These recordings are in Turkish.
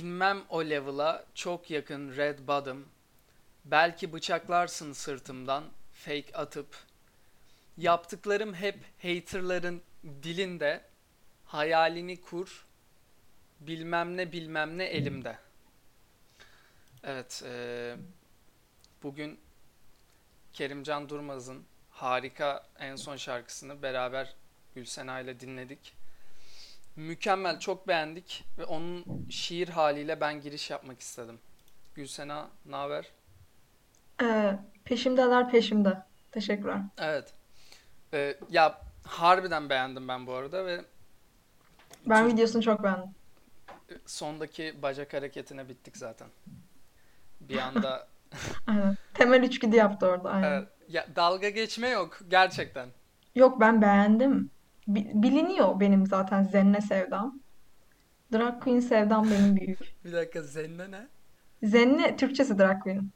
İnmem o level'a çok yakın red bottom. Belki bıçaklarsın sırtımdan fake atıp. Yaptıklarım hep haterların dilinde. Hayalini kur. Bilmem ne bilmem ne elimde. Evet, eee, bugün Kerimcan Durmaz'ın harika en son şarkısını beraber Gülsena ile dinledik. Mükemmel, çok beğendik ve onun şiir haliyle ben giriş yapmak istedim. Gülsena, ne haber? Ee, peşimdeler peşimde. Teşekkürler. Evet. Ee, ya harbiden beğendim ben bu arada ve Ben Türk videosunu çok beğendim. sondaki bacak hareketine bittik zaten. Bir anda Aynen. Temel içgüdü yaptı orada. Aynen. evet, ya dalga geçme yok gerçekten. Yok ben beğendim. Bi- biliniyor benim zaten Zenne sevdam. Drag Queen sevdam benim büyük. Bir dakika Zenne ne? Zenne Türkçesi Drag Queen.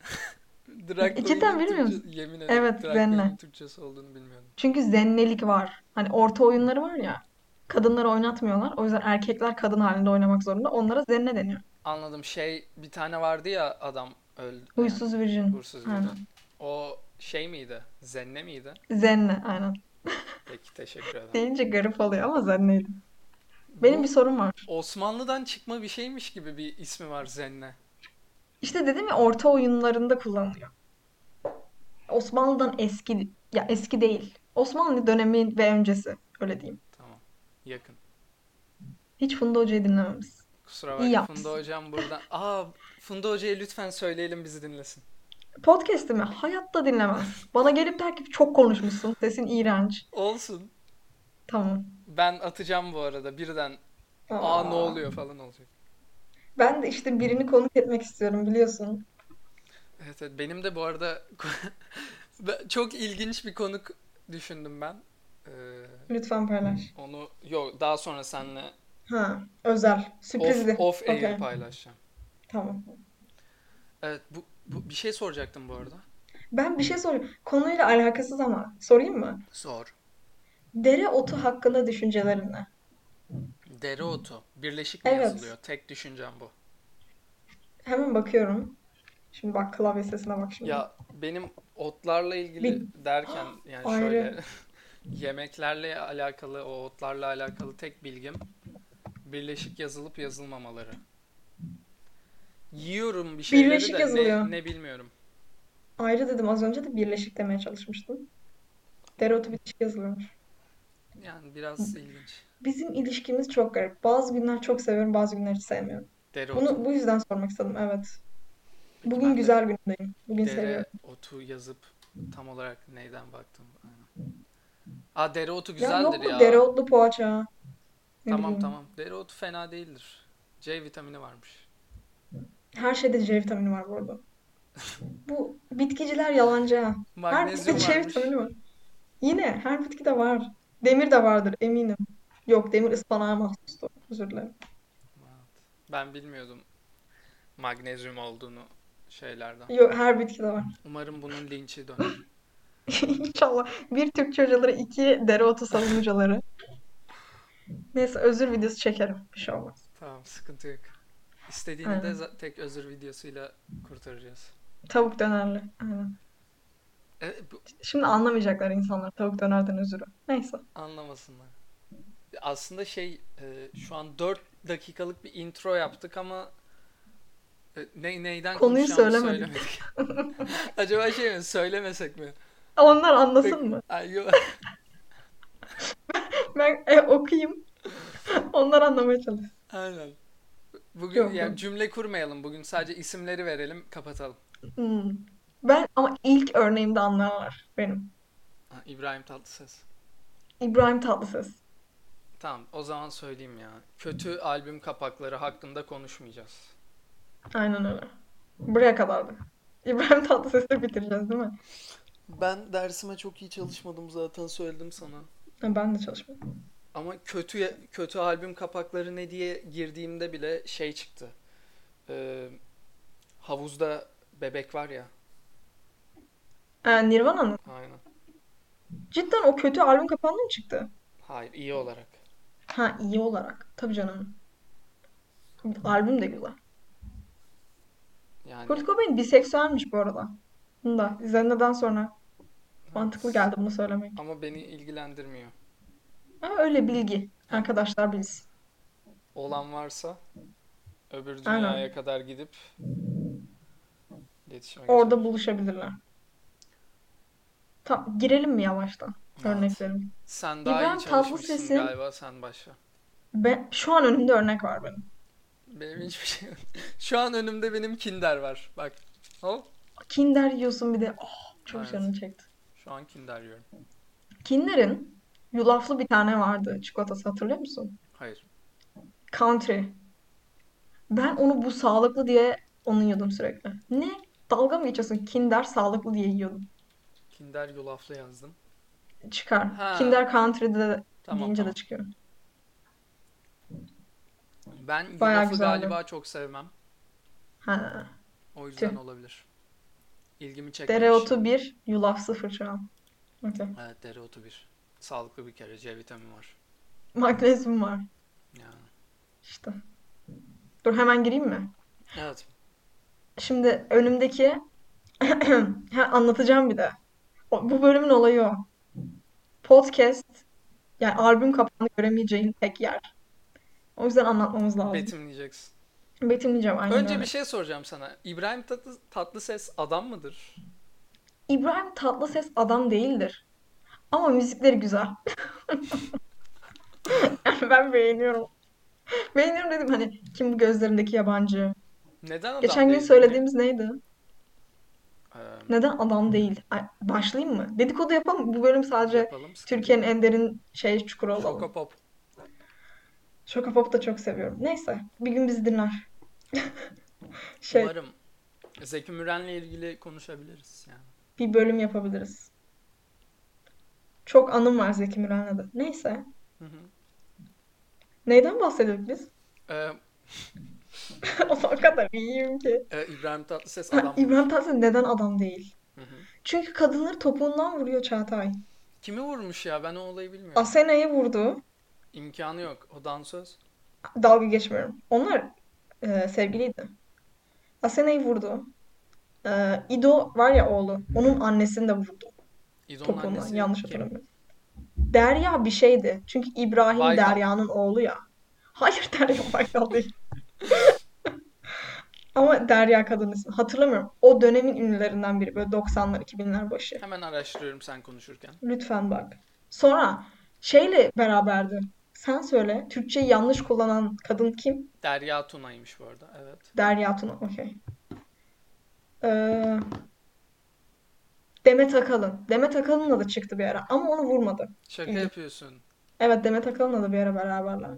Drag E, cidden bilmiyor Türkçe, musun? yemin ederim Evet Drag Zenne. Queen'in Türkçesi olduğunu bilmiyordum. Çünkü zennelik var. Hani orta oyunları var ya. Kadınları oynatmıyorlar. O yüzden erkekler kadın halinde oynamak zorunda. Onlara zenne deniyor. Anladım. Şey bir tane vardı ya adam öldü yani Huysuz virjin. hursuz Aynen. biri. O şey miydi? Zenne miydi? Zenne aynen. Peki teşekkür ederim. Deyince garip oluyor ama zenneydi. Benim bir sorum var. Osmanlı'dan çıkma bir şeymiş gibi bir ismi var Zenne. İşte dedim ya orta oyunlarında kullanılıyor. Osmanlı'dan eski ya eski değil. Osmanlı dönemi ve öncesi öyle diyeyim. Tamam. Yakın. Hiç Funda Hoca'yı dinlememiş. Kusura bakma. Funda hocam buradan. Aa Funda hocaya lütfen söyleyelim bizi dinlesin. Podcast'imi hayatta dinlemez. Bana gelip der ki çok konuşmuşsun. Sesin iğrenç. Olsun. Tamam. Ben atacağım bu arada birden. Aa ne Aa. oluyor falan olacak. Ben de işte birini konuk etmek istiyorum biliyorsun. Evet, evet benim de bu arada çok ilginç bir konuk düşündüm ben. Ee, Lütfen paylaş. onu yok daha sonra seninle Ha, özel, off sürprizli. off air Okey. paylaşacağım. Tamam. Evet bu, bu bir şey soracaktım bu arada. Ben bir şey sorayım. Konuyla alakasız ama sorayım mı? Sor. Dereotu hakkında düşüncelerin ne? Dereotu. Birleşik mi Evet. yazılıyor? Tek düşüncem bu. Hemen bakıyorum. Şimdi bak klavye sesine bak şimdi. Ya benim otlarla ilgili derken yani ayrı. şöyle yemeklerle alakalı, o otlarla alakalı tek bilgim birleşik yazılıp yazılmamaları. Yiyorum bir şeyleri Birleşik de yazılıyor. ne ne bilmiyorum. Ayrı dedim az önce de birleşik demeye çalışmıştım. Dereotu bitişik yazılıyormuş. Yani biraz ilginç. Bizim ilişkimiz çok garip. Bazı günler çok seviyorum, bazı günler hiç sevmiyorum. Dereotu. Bunu bu yüzden sormak istedim. Evet. Peki Bugün ben de güzel günümdeyim. Bugün seviyorum. dereotu yazıp tam olarak neyden baktım. Aynen. Aa dereotu Ya güzeldir yok mu ya. dereotlu poğaça? Ne Tamam bileyim. tamam. Dereotu fena değildir. C vitamini varmış. Her şeyde C vitamini var bu arada. Bu bitkiciler yalancı ha. Her bitkide C vitamini var. Yine her bitkide var. Demir de vardır eminim. Yok demir ıspanağa mahsustu. Özür dilerim. Ben bilmiyordum magnezyum olduğunu şeylerden. Yok her bitkide var. Umarım bunun linçi döner. İnşallah. Bir Türkçe hocaları, iki dereotu savunucuları. Neyse özür videosu çekerim. Bir şey olmaz. Tamam, sıkıntı yok. İstediğini de Aynen. za- tek özür videosuyla kurtaracağız. Tavuk dönerli. Aynen. E, bu, Şimdi anlamayacaklar insanlar tavuk dönerden özürü. Neyse. anlamasınlar. Aslında şey e, şu an 4 dakikalık bir intro yaptık ama e, ne neyden Konuyu söylemedik. söylemedik. Acaba şey mi söylemesek mi? Onlar anlasın Pek, mı? Ay, yo- Ben e, okuyayım. Onlar anlamaya çalışsın. Aynen. Bugün Yok yani yok. cümle kurmayalım. Bugün sadece isimleri verelim, kapatalım. Hmm. Ben ama ilk örneğimde anlarlar benim. Ha, İbrahim Tatlıses. İbrahim Tatlıses. Tamam, o zaman söyleyeyim ya. Kötü albüm kapakları hakkında konuşmayacağız. Aynen öyle. Buraya kadardı. İbrahim Tatlıses'le bitireceğiz değil mi? Ben dersime çok iyi çalışmadım zaten söyledim sana. Ha, Ben de çalışmadım. Ama kötü kötü albüm kapakları ne diye girdiğimde bile şey çıktı. Ee, havuzda bebek var ya. Ee, Nirvana'nın. Aynen. Cidden o kötü albüm kapağında mı çıktı? Hayır, iyi olarak. Ha iyi olarak. Tabii canım. Albüm de güzel. Yani Kurt Cobain biseksüelmiş bu arada. Bunu da izlenmeden sonra mantıklı geldi bunu söylemek. Ama beni ilgilendirmiyor. Ha, öyle bilgi. Arkadaşlar bilsin. Olan varsa öbür Aynen. dünyaya kadar gidip iletişime Orada buluşabilirler. Tamam, girelim mi yavaştan Evet. örneklerim? Sen daha iyi İbrahim çalışmışsın Tatlıses'in galiba. Sen başla. ben şu an önümde örnek var benim. Benim hiçbir şey yok. Şu an önümde benim Kinder var. Bak. Hop. Kinder yiyorsun bir de. Oh, çok Evet. canım çekti. Şu an Kinder yiyorum. Kinder'in yulaflı bir tane vardı çikolatası hatırlıyor musun? Hayır. Country. Ben onu bu sağlıklı diye onu yiyordum sürekli. Ne? Dalga mı geçiyorsun? Kinder sağlıklı diye yiyordum. Kinder yulaflı yazdım. Çıkar. Ha. Kinder Country'de de Tamam deyince tamam. de çıkıyor. Ben Bayağı yulafı güzeldi. galiba çok sevmem. Ha. O yüzden Tüh. olabilir. İlgimi çekmemiş. Dereotu 1, yulaf 0 şu an. Okey. Evet dereotu bir. Sağlıklı bir kere. C vitamini var. Magnezyum var. Yani. İşte. Dur hemen gireyim mi? Evet. Şimdi önümdeki ha, anlatacağım bir de. O- bu bölümün olayı o. Podcast yani albüm kapağını göremeyeceğin tek yer. O yüzden anlatmamız lazım. Betimleyeceksin. Betimleyeceğim aynen Önce öyle. bir şey soracağım sana. İbrahim Tatlı, Tatlıses adam mıdır? İbrahim Tatlıses adam değildir. Ama müzikleri güzel. Yani ben beğeniyorum. Beğeniyorum dedim hani kim bu gözlerindeki yabancı. Neden adam Geçen gün değil söylediğimiz neydi? Ee, Neden adam değil? Ay, başlayayım mı? Dedikodu yapalım mı? Bu bölüm sadece Türkiye'nin en derin şey çukuru olalım. Şokopop. Şokopop'u da çok seviyorum. Neyse, bir gün bizi dinler. Şey, Umarım Zeki Müren'le ilgili konuşabiliriz yani. bir bölüm yapabiliriz. Çok anım var Zeki Müren'le de. Neyse. Hı hı. Neyden bahsediyorduk biz? Ee, O kadar iyiyim ki. e, İbrahim Tatlıses Ha, adam mıdır? İbrahim Tatlıses neden adam değil? Hı hı. Çünkü kadınları topuğundan vuruyor Çağatay. Kimi vurmuş ya? Ben o olayı bilmiyorum. Asena'yı vurdu. İmkanı yok. O dansöz. Dalga geçmiyorum. Onlar e, sevgiliydi. Asena'yı vurdu. E, İdo var ya oğlu. Onun annesini de vurdu. Annesi Yanlış kim? hatırlamıyorum. Derya bir şeydi. Çünkü İbrahim Baykal. Derya'nın oğlu ya. Hayır Derya Baykal değil. Ama Derya kadın ismi. Hatırlamıyorum. O dönemin ünlülerinden biri. Böyle 90'lar 2000'ler başı. Hemen araştırıyorum sen konuşurken. Lütfen bak. Sonra şeyle beraberdi. Sen söyle. Türkçeyi yanlış kullanan kadın kim? Derya Tuna'ymış bu arada. Evet. Derya Tuna. Okey. Ee, Demet Akalın. Demet Akalın'la da çıktı bir ara. Ama onu vurmadı. Şaka İyi. yapıyorsun. Evet Demet Akalın'la da bir ara beraberler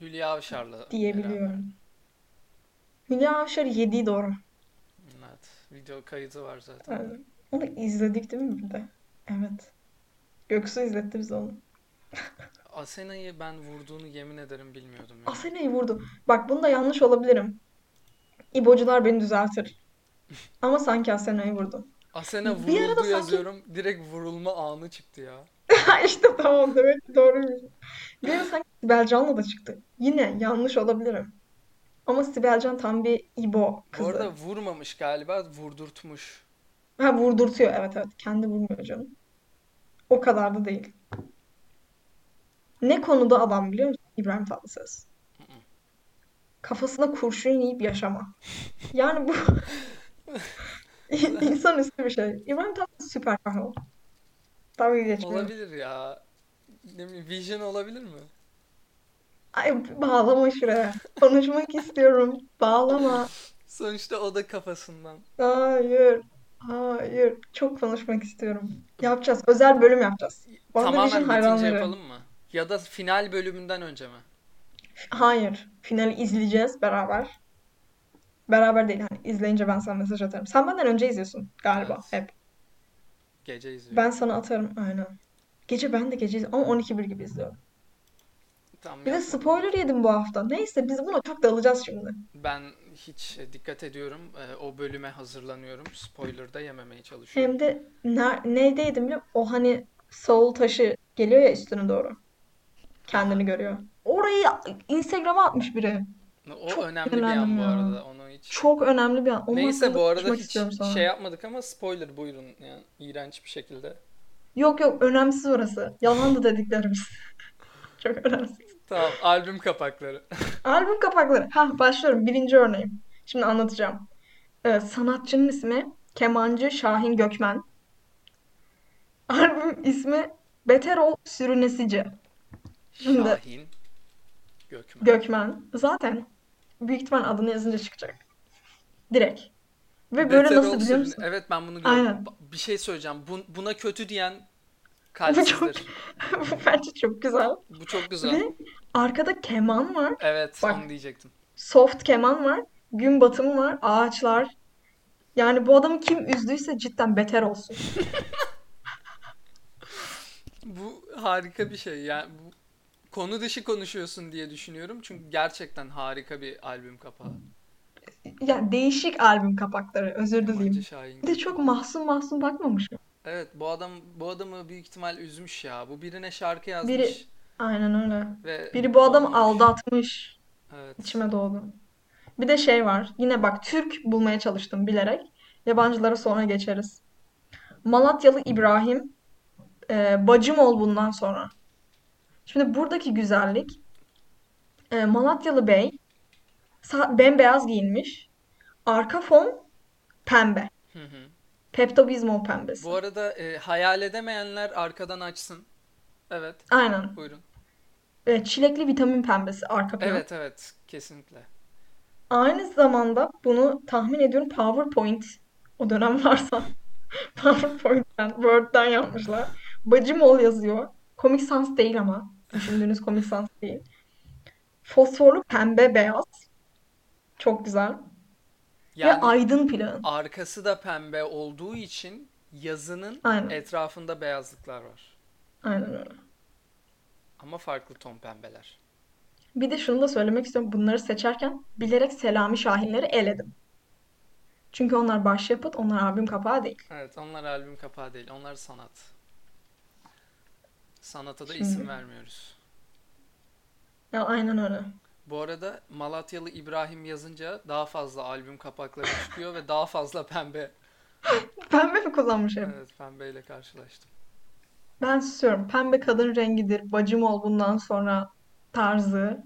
Hülya Avşar'la beraber. diyebiliyorum. Hülya Avşar yediği doğru. Evet. Video kaydı var zaten. Evet. Onu izledik değil mi bir de? Evet. Göksu izletti bize onu. Asena'yı ben vurduğunu yemin ederim bilmiyordum ya. Asena'yı vurdu. Bak bunda yanlış olabilirim. İbocular beni düzeltir. Ama sanki Asena'yı vurdu. Asena vuruldu sanki- yazıyorum. Direkt vurulma anı çıktı ya. İşte tamam ki doğruymuş. Bir ara sanki Sibel Can'la da çıktı. Yine yanlış olabilirim. Ama Sibel Can tam bir İbo Bu kızı. arada vurmamış galiba. Vurdurtmuş. Ha vurdurtuyor evet evet. Kendi vurmuyor canım. O kadar da değil. Ne konuda adam biliyor musun? İbrahim Tatlıses. Kafasına kurşun yiyip yaşama. Yani bu insanüstü bir şey. İbrahim Tatlıses süper kahraman. Dalga geçmiyorum. Olabilir ya. Ne bileyim, Vision olabilir mi? Ay bağlama şuraya. Konuşmak istiyorum. Bağlama. Sonuçta o da kafasından. Hayır. Hayır. Çok konuşmak istiyorum. Yapacağız. Özel bölüm yapacağız. Tamamen bitince hayranları. yapalım mı? Ya da final bölümünden önce mi? Hayır. Finali izleyeceğiz beraber. Beraber değil. Hani izleyince ben sana mesaj atarım. Sen benden önce izliyorsun galiba Evet. hep. Gece izliyorum. Ben sana atarım. Aynen. Gece ben de gece izliyorum. Ama 12-1 gibi izliyorum. Tam Bir de yapmadım. spoiler yedim bu hafta. Neyse biz buna çok dalacağız şimdi. Ben hiç e, dikkat ediyorum. E, O bölüme hazırlanıyorum. Spoiler da yememeye çalışıyorum. Hem de ner neydeydim biliyor musun? O hani soul taşı geliyor ya üstüne doğru. Kendini görüyor. Orayı Instagram'a atmış biri. O Çok önemli bir an bu ya. arada. Onu hiç Çok önemli bir an. Onun Neyse bu arada hiç istiyorum sonra. şey yapmadık ama spoiler buyurun yani iğrenç bir şekilde. Yok yok önemsiz orası. Yalandı dediklerimiz. Çok önemsiz. Tamam albüm kapakları. Albüm kapakları. Ha başlıyorum. Birinci örneğim. Şimdi anlatacağım. Ee, sanatçının ismi kemancı Şahin Gökmen. Albüm ismi Beter Ol Sürünesici. Şimdi Şahin Gökmen. Gökmen. Zaten büyük ihtimal adını yazınca çıkacak. Direkt. Ve böyle Beter nasıl biliyor musun? Evet ben bunu gördüm. Aynen. Bir şey söyleyeceğim. Bu- buna kötü diyen Bu çok bu bence çok güzel. Bu çok güzel. Ve arkada keman var. Evet Bak onu diyecektim. soft keman var. Gün batımı var. Ağaçlar. Yani bu adamı kim üzdüyse cidden beter olsun. Bu harika bir şey. Yani bu konu dışı konuşuyorsun diye düşünüyorum. Çünkü gerçekten harika bir albüm kapağı. Ya değişik albüm kapakları. Özür dileyim. Şahin Bir de çok mahzun mahzun bakmamışım. Evet bu adam bu adamı büyük ihtimal üzmüş ya. Bu birine şarkı Biri yazmış aynen öyle. ve Biri bu adamı olmamış. aldatmış. Evet. İçime doğdu. Bir de şey var. Yine bak Türk bulmaya çalıştım bilerek. Yabancılara sonra geçeriz. Malatyalı İbrahim. e, bacım ol bundan sonra. Şimdi buradaki güzellik e, Malatyalı Bey bembeyaz giyinmiş. Arka fon pembe. Hı hı. Pepto-Bismol pembesi. Bu arada e, hayal edemeyenler arkadan açsın. Evet. Aynen. Buyurun. E, çilekli vitamin pembesi arka plan. Evet evet kesinlikle. Aynı zamanda bunu tahmin ediyorum PowerPoint o dönem varsa PowerPoint'ten, Word'den yapmışlar. Bacım ol yazıyor. Comic Sans değil ama. Düşündüğünüz Comic Sans değil. Fosforlu pembe beyaz. Çok güzel. Ve Yani aydın plan. arkası da pembe olduğu için yazının Aynen. etrafında beyazlıklar var. Aynen öyle. Ama farklı ton pembeler. Bir de şunu da söylemek istiyorum. Bunları seçerken bilerek Selami Şahinleri eledim. Çünkü onlar başyapıt, onlar albüm kapağı değil. Evet onlar albüm kapağı değil. Onlar sanat. Sanata da isim Şimdi. vermiyoruz. Ya aynen öyle. Bu arada Malatyalı İbrahim yazınca daha fazla albüm kapakları çıkıyor ve daha fazla pembe. Pembe mi kullanmış hep? Evet pembeyle karşılaştım. Ben susuyorum. Pembe kadın rengidir. Bacım ol bundan sonra tarzı.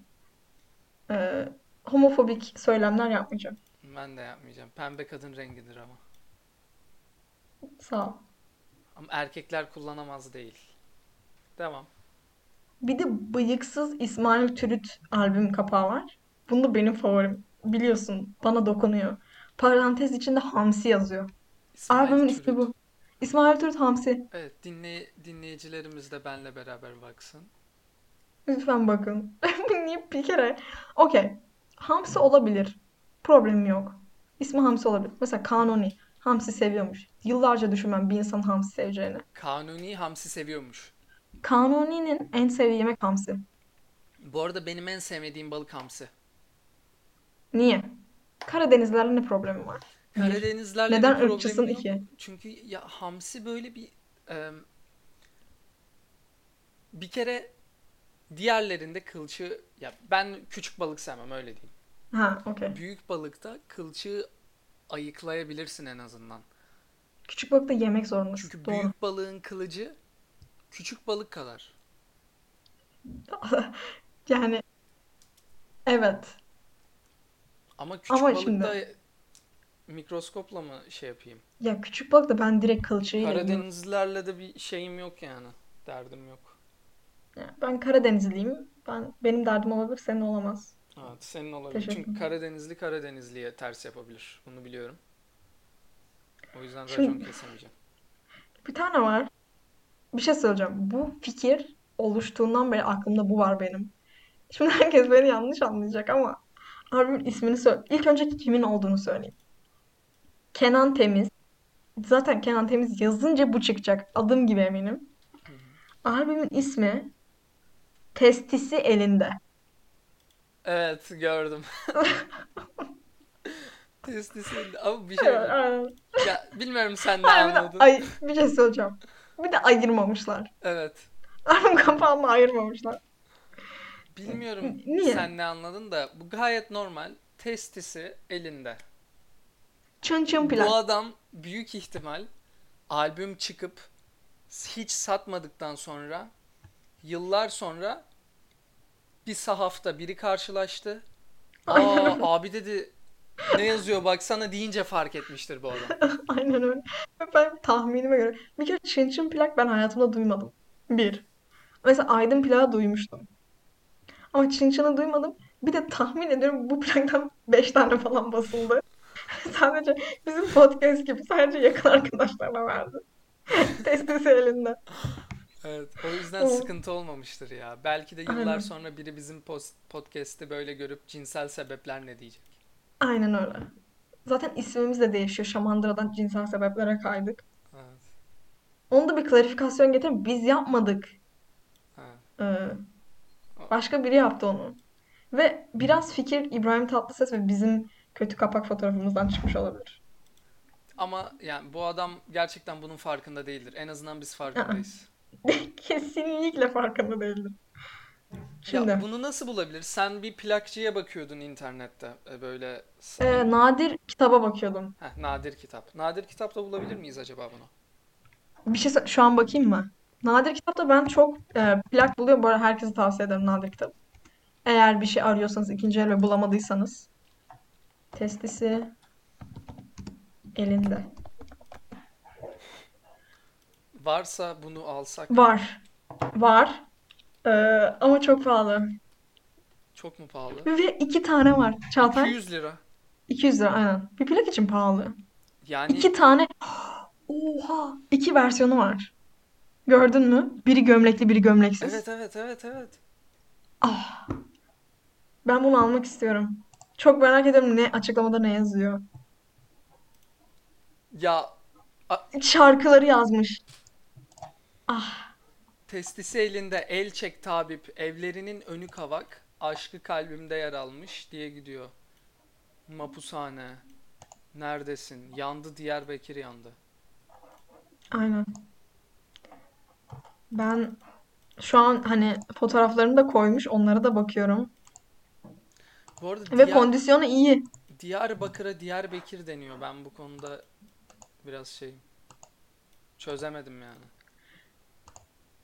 Ee, homofobik söylemler yapmayacağım. Ben de yapmayacağım. Pembe kadın rengidir ama. Sağ ol. Ama erkekler kullanamaz değil. Devam. Bir de bıyıksız İsmail Türüt albüm kapağı var. Bunu da benim favorim. Biliyorsun bana dokunuyor. Parantez içinde Hamsi yazıyor. İsmail Albümün ismi bu. İsmail Türüt Hamsi. Evet dinley dinleyicilerimiz de benle beraber baksın. Lütfen bakın. Niye bir kere? Okey. Hamsi olabilir. Problemim yok. İsmi Hamsi olabilir. Mesela Kanuni. Hamsi seviyormuş. Yıllarca düşünmem bir insanın Hamsi seveceğini. Kanuni hamsi seviyormuş. Kanuni'nin en sevdiği yemek hamsi. Bu arada benim en sevmediğim balık hamsi. Niye? Karadenizlerle ne problemi var? Bir. Karadenizlerle bir Neden problemim ırkçısın? yok. iki? Çünkü ya hamsi böyle bir em, bir kere diğerlerinde kılçığı ya ben küçük balık sevmem öyle diyeyim. Ha, okey. Büyük balıkta kılçığı ayıklayabilirsin en azından. Küçük balık da yemek zorundasın. Çünkü Doğru. büyük balığın kılıcı küçük balık kadar. Yani evet. Ama küçük Ama balıkta şimdi mikroskopla mı şey yapayım? ya küçük balık da ben direkt yiyorum. Karadenizlilerle de bir şeyim yok yani. Derdim yok. Ya Ben Karadenizliyim. Ben benim derdim olabilir, senin olamaz. Evet, senin olabilir. Teşekkür Çünkü. Karadenizli Karadenizliye ters yapabilir. Bunu biliyorum. O yüzden racon Şimdi kesemeyeceğim. bir tane var. Bir şey söyleyeceğim. Bu fikir oluştuğundan beri aklımda bu var benim. Şimdi herkes beni yanlış anlayacak ama albümün ismini söyle. İlk önce kimin olduğunu söyleyeyim. Kenan Temiz. Zaten Kenan Temiz yazınca bu çıkacak. Adım gibi eminim. Albümün ismi Testisi Elinde. Evet gördüm. Testisinde. Ama bir şey ya bilmiyorum sen ne anladın. ay bir şey söyleyeceğim. Bir de ayırmamışlar. Evet. Albüm kapağını ayırmamışlar. Bilmiyorum Niye? sen ne anladın da bu gayet normal. Testisi elinde. Çın çın plak. Bu adam büyük ihtimal albüm çıkıp hiç satmadıktan sonra yıllar sonra bir sahafta biri karşılaştı. Aa abi dedi ne yazıyor baksana deyince fark etmiştir bu adam. Aynen öyle. Ben tahminime göre bir kere çın plak ben hayatımda duymadım. Bir. Mesela Aydın plağı duymuştum. Ama çın çını duymadım. Bir de tahmin ediyorum bu plaktan 5 tane falan basıldı. Sadece bizim podcast gibi sadece yakın arkadaşlarına verdi. Testisi elinde. Evet, o yüzden O. sıkıntı olmamıştır ya. Belki de yıllar Aynen. sonra biri bizim post podcast'i böyle görüp cinsel sebepler ne diyecek. Aynen öyle. Zaten ismimiz de değişiyor. Şamandıra'dan cinsel sebeplere kaydık. Evet, Onu da bir klarifikasyon getirin. Biz yapmadık. evet. Ee, başka biri yaptı onu. Ve biraz fikir İbrahim Tatlıses ve bizim kötü kapak fotoğrafımızdan çıkmış olabilir. Ama yani bu adam gerçekten bunun farkında değildir. En azından biz farkındayız. Kesinlikle farkında değildim. Şimdi, Ya bunu nasıl bulabilir? Sen bir plakçıya bakıyordun internette e, böyle s- e, nadir kitaba bakıyordum. Heh, nadir kitap. Nadir kitapta bulabilir miyiz acaba bunu? Bir şey şu an bakayım mı? Nadir kitapta ben çok e, plak buluyorum. Bu arada herkese tavsiye ederim nadir kitap. Eğer bir şey arıyorsanız ikinci el ve bulamadıysanız. Testisi elinde. Varsa bunu alsak Var. Var. Ee, ama çok pahalı. çok mu pahalı? Ve iki tane var. Çağatay. 200 lira. 200 lira aynen. Bir plak için pahalı. Yani İki tane. Oha. İki versiyonu var. Gördün mü? Biri gömlekli, biri gömleksiz. evet evet evet evet. Ah. Ben bunu almak istiyorum. Çok merak ediyorum ne açıklamada ne yazıyor. Ya Şarkıları yazmış. Ah. Testisi elinde el çek tabip evlerinin önü kavak aşkı kalbimde yer almış diye gidiyor. Mapushane. Neredesin? Yandı Diyarbakır yandı. Aynen. Ben şu an hani fotoğraflarını da koymuş. Onlara da bakıyorum. Bu arada Ve Diyar- kondisyonu iyi. Diyarbakır'a Diyarbakır deniyor. Ben bu konuda biraz şey çözemedim yani.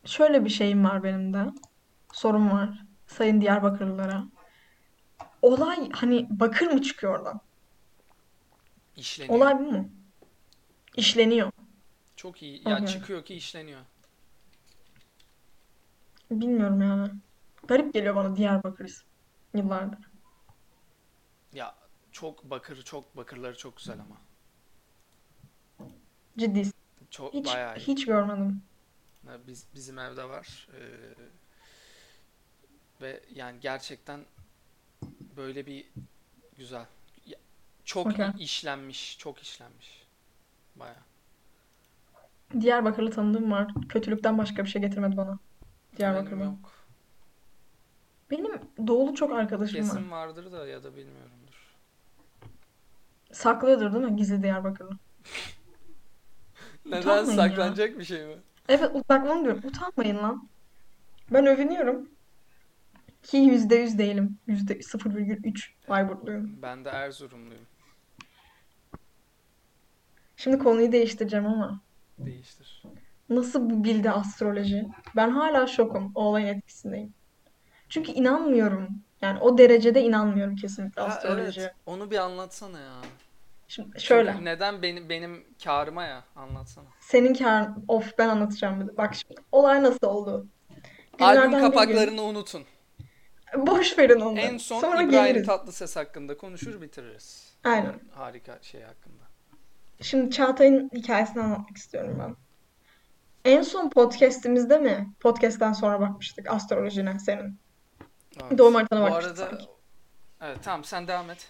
Şöyle bir şeyim var benim de. Sorum var. Sayın Diyarbakırlılara. Olay hani bakır mı çıkıyor oradan? İşleniyor. Olay bu mu? İşleniyor. Çok iyi. Ya Okey. çıkıyor ki işleniyor. Bilmiyorum yani. Garip geliyor bana Diyarbakır ismi. Yıllardır. Ya çok bakır, çok bakırları çok güzel ama. Ciddi. Çok Hiç bayağı iyi. hiç görmedim. Biz bizim evde var. Ee, ve yani gerçekten böyle bir güzel. Çok iyi işlenmiş, çok işlenmiş. Bayağı. Diyarbakırlı tanıdığım var. Kötülükten başka bir şey getirmedi bana. Benim Diyarbakır'dan. yok. Benim doğulu çok arkadaşım var. Kesin vardır da ya da bilmiyorumdur. Saklıyordur değil mi? Gizli Diyarbakırlı. Neden Utanmayın ya. saklanacak bir şey mi? Evet uzaklanın diyorum. Utanmayın lan. Ben övünüyorum. Ki yüzde yüz değilim. Yüzde 0,3 Bayburtluyum. Ben de Erzurumluyum. Şimdi konuyu değiştireceğim ama. Değiştir. Nasıl bu bildi astroloji? Ben hala şokum. O olayın etkisindeyim. Çünkü inanmıyorum. Yani o derecede inanmıyorum kesinlikle Ha astrolojiye. evet. Onu bir anlatsana ya. Şimdi Çünkü şöyle. neden benim benim kârıma ya? Anlatsana. Senin kar... Of ben anlatacağım bir de. Bak şimdi. Olay nasıl oldu? Albüm Günlerden gün. kapaklarını unutun. Boş verin onları. En son Sonra İbrahim geliriz. Tatlıses hakkında konuşur bitiririz. Aynen. Harika şey hakkında. Şimdi Çağatay'ın hikayesini anlatmak istiyorum ben. En son podcast'imizde mi? Podcast'ten sonra bakmıştık astrolojine senin. Evet. Doğum haritana Bu bakmıştık arada sanki. evet tamam sen devam et.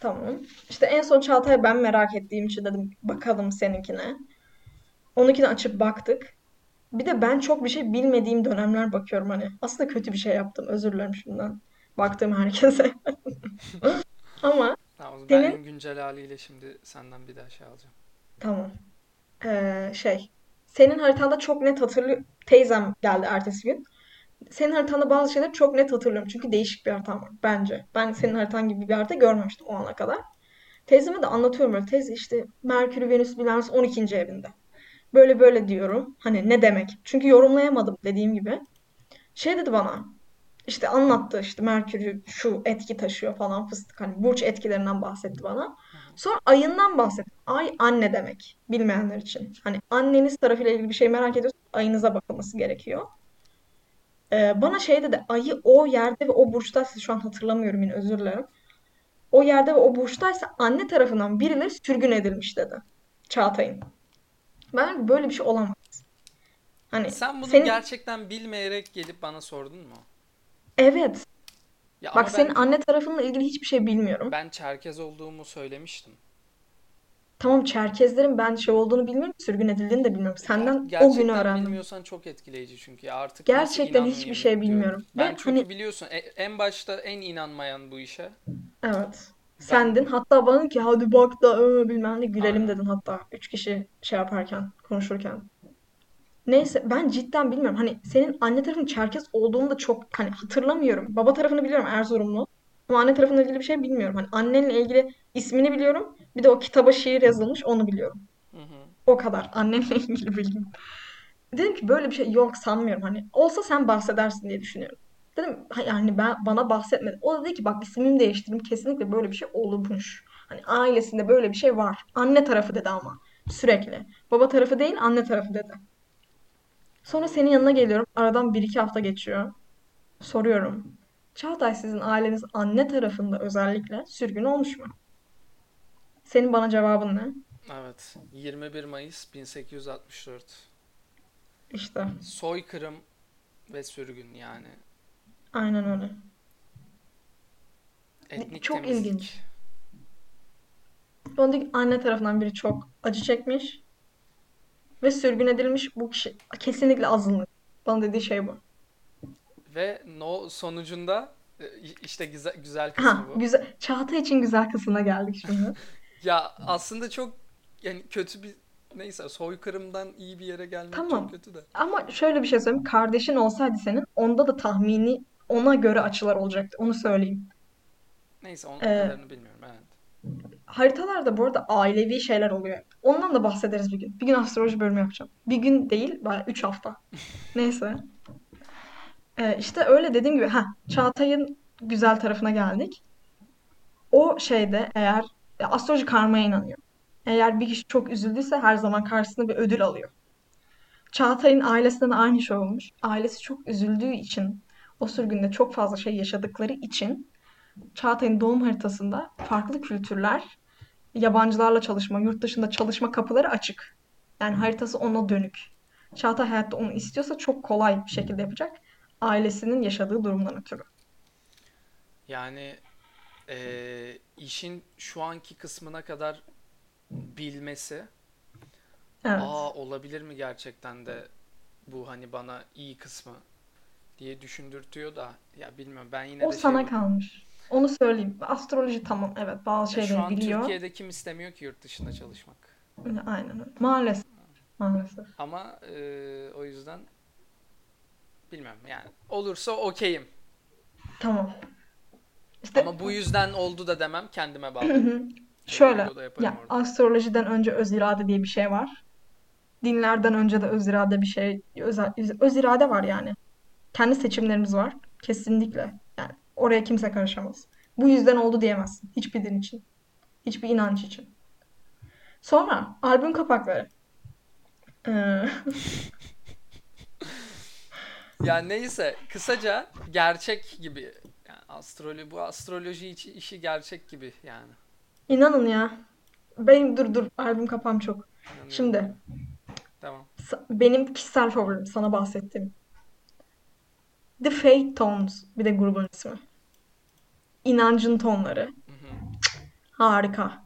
Tamam. İşte en son Çağatay'ı ben merak ettiğim için dedim bakalım seninkine. Onunkini açıp baktık. Bir de ben çok bir şey bilmediğim dönemler bakıyorum hani. Aslında kötü bir şey yaptım. Özür dilerim şimdiden. Baktığım herkese. Ama Tamam, Senin- ben en güncel haliyle şimdi senden bir daha şey alacağım. tamam. Ee, şey. Senin haritanda çok net hatırlı teyzem geldi ertesi gün. Senin haritanda bazı şeyleri çok net hatırlıyorum. Çünkü değişik bir haritan var bence. Ben senin haritan gibi bir harita görmemiştim o ana kadar. Teyzeme de anlatıyorum böyle. Teyze işte Merkür, Venüs, Bilmem 12. evinde. Böyle böyle diyorum. Hani ne demek? Çünkü yorumlayamadım dediğim gibi. Şey dedi bana. İşte anlattı işte Merkür'ü şu etki taşıyor falan fıstık. Hani burç etkilerinden bahsetti bana. Sonra ayından bahsetti. Ay anne demek. Bilmeyenler için. Hani anneniz tarafıyla ilgili bir şey merak ediyorsanız ayınıza bakılması gerekiyor. Ee, bana şey dedi. Ayı o yerde ve o burçtaysa şu an hatırlamıyorum yine özür dilerim. O yerde ve o burçtaysa anne tarafından birileri sürgün edilmiş dedi. Çağatay'ın. Ben böyle bir şey olamaz. Hani Sen bunu senin gerçekten bilmeyerek gelip bana sordun mu? evet Ya bak ama senin ben anne tarafınla ilgili hiçbir şey bilmiyorum. ben Çerkez olduğumu söylemiştim. Tamam Çerkezlerin ben şey olduğunu bilmiyorum, sürgün edildiğini de bilmiyorum. Senden o günü öğrendim. bilmiyorsan çok etkileyici çünkü ya artık Gerçekten hiçbir şey diyorum. bilmiyorum. Ben Ve çünkü hani biliyorsun e- en başta en inanmayan bu işe evet ben sendin. Hatta bana ki hadi bak da ıı, bilmem ne gülelim aynen. dedin hatta. Üç kişi şey yaparken, konuşurken. Neyse ben cidden bilmiyorum. Hani senin anne tarafın Çerkez olduğunu da çok hani hatırlamıyorum. Baba tarafını biliyorum Erzurumlu. Ama anne tarafıyla ilgili bir şey bilmiyorum. Hani annenle ilgili ismini biliyorum. Bir de o kitaba şiir yazılmış onu biliyorum. Hı hı. O kadar. Annemle ilgili bilgim. Dedim ki böyle bir şey yok sanmıyorum. Hani olsa sen bahsedersin diye düşünüyorum. Dedim "Ha, yani ben bana bahsetmedi. O da dedi ki bak ismimi değiştirdim. Kesinlikle böyle bir şey olmuş. Hani ailesinde böyle bir şey var. Anne tarafı dedi ama sürekli. Baba tarafı değil anne tarafı dedi. Sonra senin yanına geliyorum. Aradan bir iki hafta geçiyor. Soruyorum. Çağatay sizin aileniz anne tarafında özellikle sürgün olmuş mu? Senin bana cevabın ne? Evet. 21 Mayıs 1864. İşte Soykırım ve sürgün yani. aynen öyle. Etnik Çok temizlik. ilginç. Bana diyor ki anne tarafından biri çok acı çekmiş ve sürgün edilmiş. Bu kişi kesinlikle azınlık. Bana dediği şey bu. Ve no sonucunda e, işte güzel, güzel Ha, kısmı bu. güzel. Çağatay için güzel kısmına geldik şimdi. Ya aslında çok yani kötü bir neyse soykırımdan iyi bir yere gelmek çok Tamam. kötü de. Ama şöyle bir şey söyleyeyim. Kardeşin olsaydı senin onda da tahmini ona göre açılar olacaktı. Onu söyleyeyim. Neyse onun Ee, kadarını bilmiyorum evet. haritalarda bu arada ailevi şeyler oluyor. Ondan da bahsederiz bir gün. Bir gün astroloji bölümü yapacağım. Bir gün değil, bayağı 3 hafta. Neyse. Ee, işte öyle dediğim gibi. Ha, Çağatay'ın güzel tarafına geldik. O şeyde eğer ya astroloji karmaya inanıyor. Eğer bir kişi çok üzüldüyse her zaman karşısında bir ödül alıyor. Çağatay'ın ailesinden aynı şey olmuş. Ailesi çok üzüldüğü için o sürgünde çok fazla şey yaşadıkları için Çağatay'ın doğum haritasında farklı kültürler, yabancılarla çalışma, yurt dışında çalışma kapıları açık. Yani haritası ona dönük. Çağatay hayatta onu istiyorsa çok kolay bir şekilde yapacak. Ailesinin yaşadığı durumdan ötürü. Yani e, işin şu anki kısmına kadar bilmesi Evet. aa olabilir mi gerçekten de bu hani bana iyi kısmı diye düşündürtüyor da ya bilmiyorum ben yine O de şey sana bak kalmış. Onu söyleyeyim. Astroloji tamam evet bazı ya şu şeyleri an biliyor. Türkiye'de kim istemiyor ki yurt dışında çalışmak. Aynen öyle. Maalesef. Maalesef. Ama e, o yüzden bilmiyorum yani olursa okeyim. Tamam. İşte Ama bu yüzden oldu da demem kendime bağlarım. O şöyle ya astrolojiden önce öz irade diye bir şey var. Dinlerden önce de öz irade bir şey öz, öz irade var yani. Kendi seçimlerimiz var. Kesinlikle. Yani oraya kimse karışamaz. Bu yüzden oldu diyemezsin. Hiçbir din için. Hiçbir inanç için. Sonra albüm kapakları. Ee, Ya neyse kısaca gerçek gibi. Yani astroloji bu astroloji içi işi gerçek gibi yani. inanın ya. Benim dur dur albüm kapağım çok. İnanıyorum Şimdi yani. Tamam. benim kişisel favorim sana bahsettiğim. The Fate Tones bir de grubun ismi. İnancın tonları. Hı hı. Harika.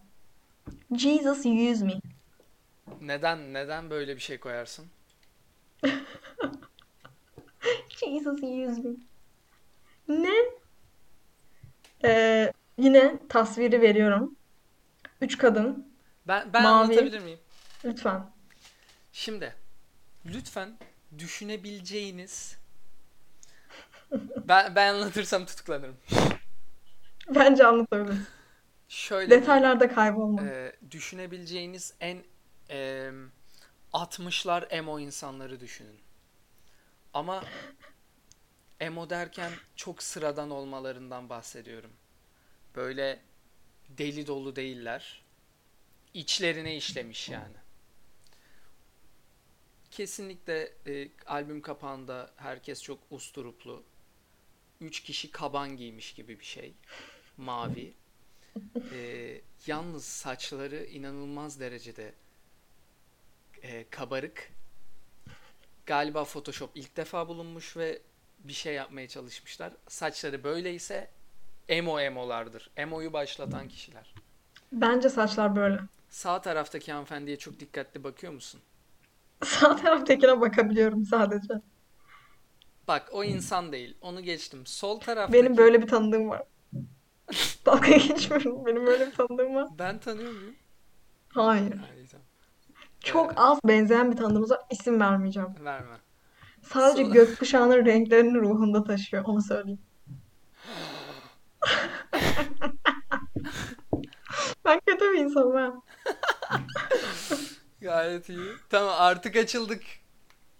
Jesus Use Me. Neden neden böyle bir şey koyarsın? Jesus Use Me. Ne? Ee, yine tasviri veriyorum. Üç kadın. Ben ben Mavi. anlatabilir miyim? Lütfen. Şimdi lütfen düşünebileceğiniz Ben ben anlatırsam tutuklanırım. Bence anlatabiliriz. Şöyle Detaylarda kaybolma. e, düşünebileceğiniz en e, 60'lar emo insanları düşünün. Ama emo derken çok sıradan olmalarından bahsediyorum. Böyle deli dolu değiller. İçlerine işlemiş yani. Kesinlikle e, albüm kapağında herkes çok usturuplu. Üç kişi kaban giymiş gibi bir şey. Mavi. E, yalnız saçları inanılmaz derecede e, kabarık. Galiba Photoshop ilk defa bulunmuş ve bir şey yapmaya çalışmışlar. Saçları böyleyse emo emolardır. Emo'yu başlatan kişiler. Bence saçlar böyle. Sağ taraftaki hanımefendiye çok dikkatli bakıyor musun? Sağ taraftakine bakabiliyorum sadece. Bak o insan değil. Onu geçtim. Sol taraftaki... Benim böyle bir tanıdığım var. Dalga geçmiyorum. Benim böyle bir tanıdığım var. Ben tanıyor muyum? Hayır. Hayır, tamam. Çok Ee, az benzeyen bir tanıdığımız var. İsim vermeyeceğim. verme. Sadece gökkuşağının renklerini ruhunda taşıyor. Onu söyleyeyim. Ben kötü bir insanım ha. Gayet iyi. Tamam artık açıldık.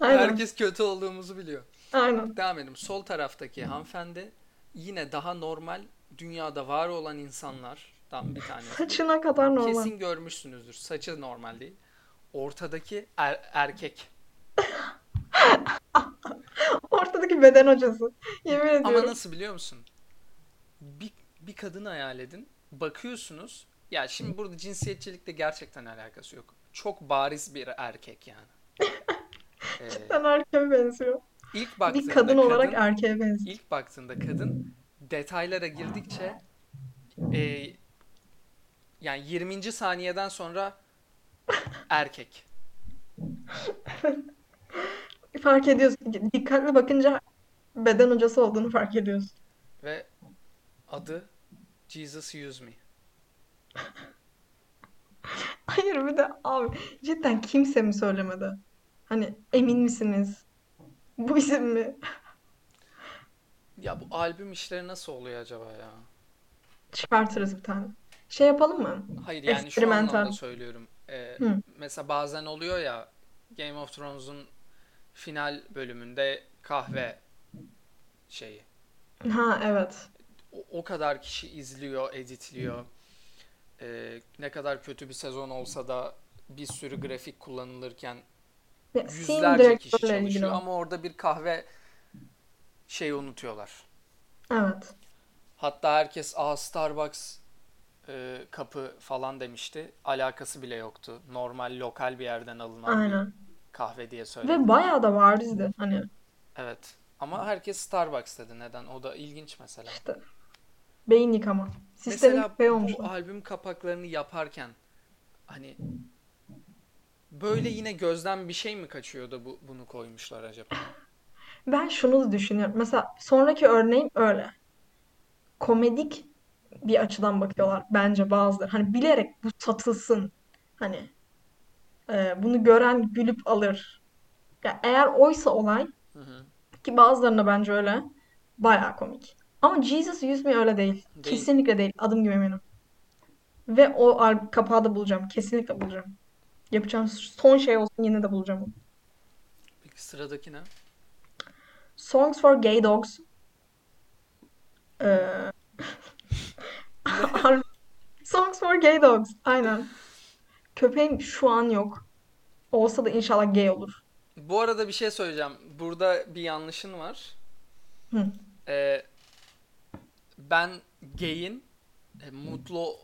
Aynen. Herkes kötü olduğumuzu biliyor. Aynen. Devam edelim. Sol taraftaki hanımefendi yine daha normal dünyada var olan insanlardan bir tanesi. Saçına kadar normal. Kesin görmüşsünüzdür. Saçı normal değil. Ortadaki er- erkek. Ortadaki beden hocası. Yemin Ama ediyorum. nasıl biliyor musun? Bir, bir kadın hayal edin. Bakıyorsunuz. Ya şimdi burada cinsiyetçilikle gerçekten alakası yok. Çok bariz bir erkek yani. Ee, Sen erkeğe benziyor. ilk Bir baktığında kadın olarak kadın- erkeğe benziyor. İlk baktığında kadın detaylara girdikçe e, yani 20. saniyeden sonra erkek. Fark ediyorsun. Dikkatli bakınca beden hocası olduğunu fark ediyorsun. Ve adı Jesus Use Me. Hayır bir de abi cidden kimse mi söylemedi? Hani emin misiniz? Bu isim mi? Ya bu albüm işleri nasıl oluyor acaba ya? Çıkartırız bir tane. Şey yapalım mı? Hayır yani şu anlamda söylüyorum. Ee, Hı. mesela bazen oluyor ya Game of Thrones'un final bölümünde kahve şeyi. Ha evet. O, o kadar kişi izliyor, editliyor. Ee, ne kadar kötü bir sezon olsa da bir sürü grafik kullanılırken Ya, yüzlerce kişi ilgili çalışıyor ama orada bir kahve şeyi unutuyorlar. Evet. Hatta herkes aa Starbucks e, kapı falan demişti. Alakası bile yoktu. Normal lokal bir yerden alınan Aynen. Kahve diye söyledi. Ve bayağı da barizdi. Hani Evet. Ama herkes Starbucks dedi. Neden? O da ilginç mesela. işte beyin yıkama. Sistemik Mesela bu albüm kapaklarını yaparken hani böyle yine gözden bir şey mi kaçıyor da bu, bunu koymuşlar acaba? Ben şunu da düşünüyorum. Mesela sonraki örneğim öyle. Komedik bir açıdan bakıyorlar bence bazıları. Hani bilerek bu satılsın. Hani e, bunu gören gülüp alır. Ya eğer oysa olay Hı hı. ki bazılarına bence öyle bayağı komik. Ama Jesus Use Me öyle değil. Değil. Kesinlikle değil. Adım gibi eminim. Ve o kapağı da bulacağım. Kesinlikle bulacağım. Yapacağım son şey olsun yine de bulacağım onu. Peki sıradaki ne? Songs for Gay Dogs. Ee, Songs for Gay Dogs. Aynen. Köpeğim şu an yok. Olsa da inşallah gay olur. Bu arada bir şey söyleyeceğim. Burada bir yanlışın var. Hı. Ee, ben gay'in e, mutlu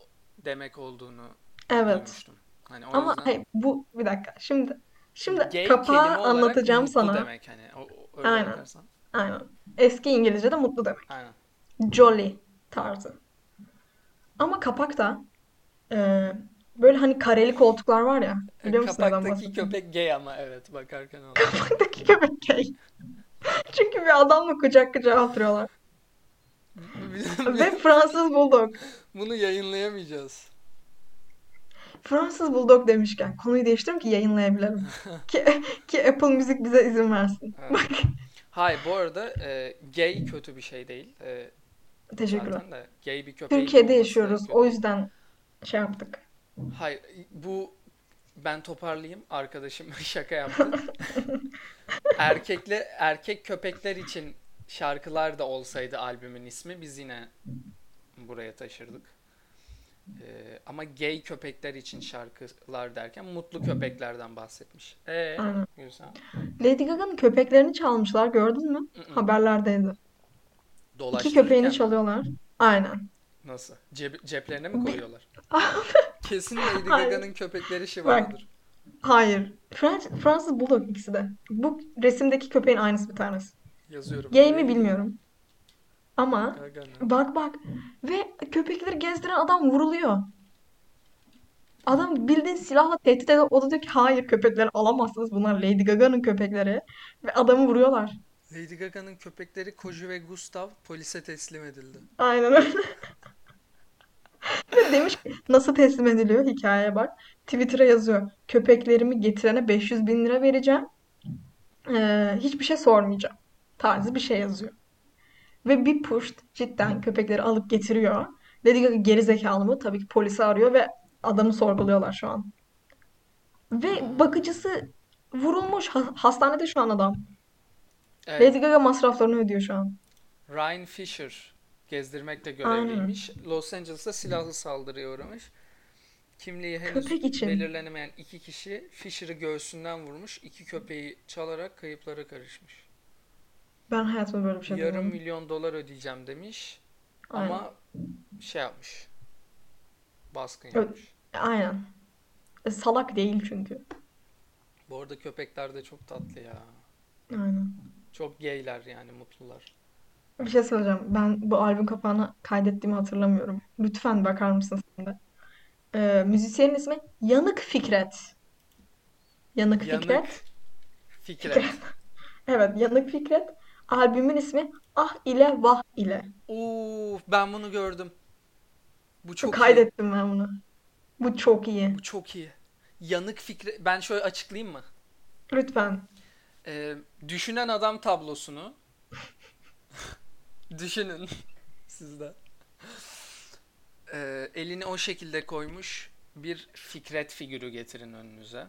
demek olduğunu Evet. duymuştum. Hani o Ama yüzden hey, bu bir dakika. Şimdi şimdi gay kapağı olarak anlatacağım mutlu sana. demek hani. O, o- öyle Aynen. bakarsan. Aynen. Eski İngilizce'de mutlu demek. Aynen. Jolly tarzı. Ama kapakta e, böyle hani kareli koltuklar var ya. Biliyor musun Kapaktaki köpek gay ama evet bakarken oldu. Kapaktaki köpek gay. Çünkü bir adamla kucak kucağa oturuyorlar. Ve Fransız Bulldog. Bunu yayınlayamayacağız. Fransız Bulldog demişken konuyu değiştiriyorum ki yayınlayabilelim. Ki, ki Apple Müzik bize izin versin. Evet. Bak Hayır bu arada e, gay kötü bir şey değil. E, Teşekkürler. de gay bir Türkiye'de yaşıyoruz. O yüzden şey yaptık. Hayır bu ben toparlayayım. Arkadaşım şaka yaptı. Erkekle erkek köpekler için şarkılar da olsaydı albümün ismi biz yine buraya taşırdık. Ee, ama gay köpekler için şarkılar derken mutlu köpeklerden bahsetmiş. Ee, güzel. Lady Gaga'nın köpeklerini çalmışlar. Gördün mü? Mm-mm. Haberlerdeydi. İki köpeğini mi? çalıyorlar. Aynen. Nasıl? Cep- ceplerine mi koyuyorlar? Kesin Lady. Gaga'nın köpekleri şivalıdır. Hayır. Frans Fransız Bulldog ikisi de. Bu resimdeki köpeğin aynısı bir tanesi. Yazıyorum. Gay mi bilmiyorum. Ama Gaga'nın. bak bak. Ve köpekleri gezdiren adam vuruluyor. Adam bildiğin silahla tehdit ediyor. O da diyor ki hayır köpekleri alamazsınız. Bunlar Lady Gaga'nın köpekleri. Ve adamı vuruyorlar. Lady Gaga'nın köpekleri Koju ve Gustav polise teslim edildi. Aynen öyle. Ve demiş ki nasıl teslim ediliyor hikayeye bak. Twitter'a yazıyor. Köpeklerimi getirene 500 bin lira vereceğim. Ee, hiçbir şey sormayacağım. Tarzı bir şey yazıyor. Ve bir push cidden köpekleri alıp getiriyor. Lady Gaga geri zekalı mı? Tabii ki polisi arıyor ve adamı sorguluyorlar şu an. Ve bakıcısı vurulmuş. Ha- hastanede şu an adam. Evet, Lady Gaga masraflarını ödüyor şu an. Ryan Fisher gezdirmekte Aynen. görevliymiş. Los Angeles'ta silahlı saldırıya uğramış. Kimliği henüz Köpek için. belirlenemeyen iki kişi Fisher'ı göğsünden vurmuş. İki köpeği çalarak kayıplara karışmış. Ben hayatımda böyle bir şey Yarım duymadım. milyon dolar ödeyeceğim demiş. Aynen. Ama şey yapmış. Baskın yapmış. Aynen. E, salak değil çünkü. Bu arada köpekler de çok tatlı ya. Aynen. Çok gayler yani mutlular. Bir şey söyleyeceğim. Ben bu albüm kapağını kaydettiğimi hatırlamıyorum. Lütfen bakar mısın sen de? Ee, müzisyenin ismi Yanık Fikret. Yanık Yanık Fikret. Fikret. Evet, Yanık Fikret. Albümün ismi Ah ile Vah ile. Oo, ben bunu gördüm. Bu çok iyi. Kaydettim ben bunu. Bu çok iyi. Bu çok iyi. Yanık Fikret. Ben şöyle açıklayayım mı? Lütfen. Ee, düşünen adam tablosunu düşünün siz de. Ee, elini o şekilde koymuş bir Fikret figürü getirin önünüze.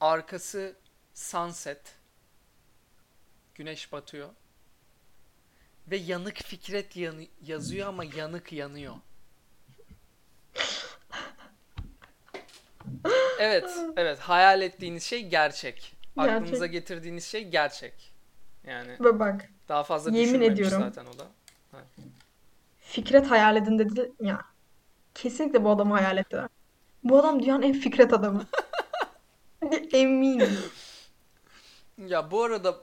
Arkası sunset. Güneş batıyor. Ve yanık Fikret yanı- yazıyor ama yanık yanıyor. Evet, evet. Hayal ettiğiniz şey gerçek. Aklınıza Gerçek. getirdiğiniz şey gerçek. Yani Ve bak, daha fazla yemin düşünmemiş ediyorum. zaten o da. Fikret hayal edin dedi. Ya, kesinlikle bu adamı hayal ettiler. Bu adam dünyanın en Fikret adamı. Eminim. Ya bu arada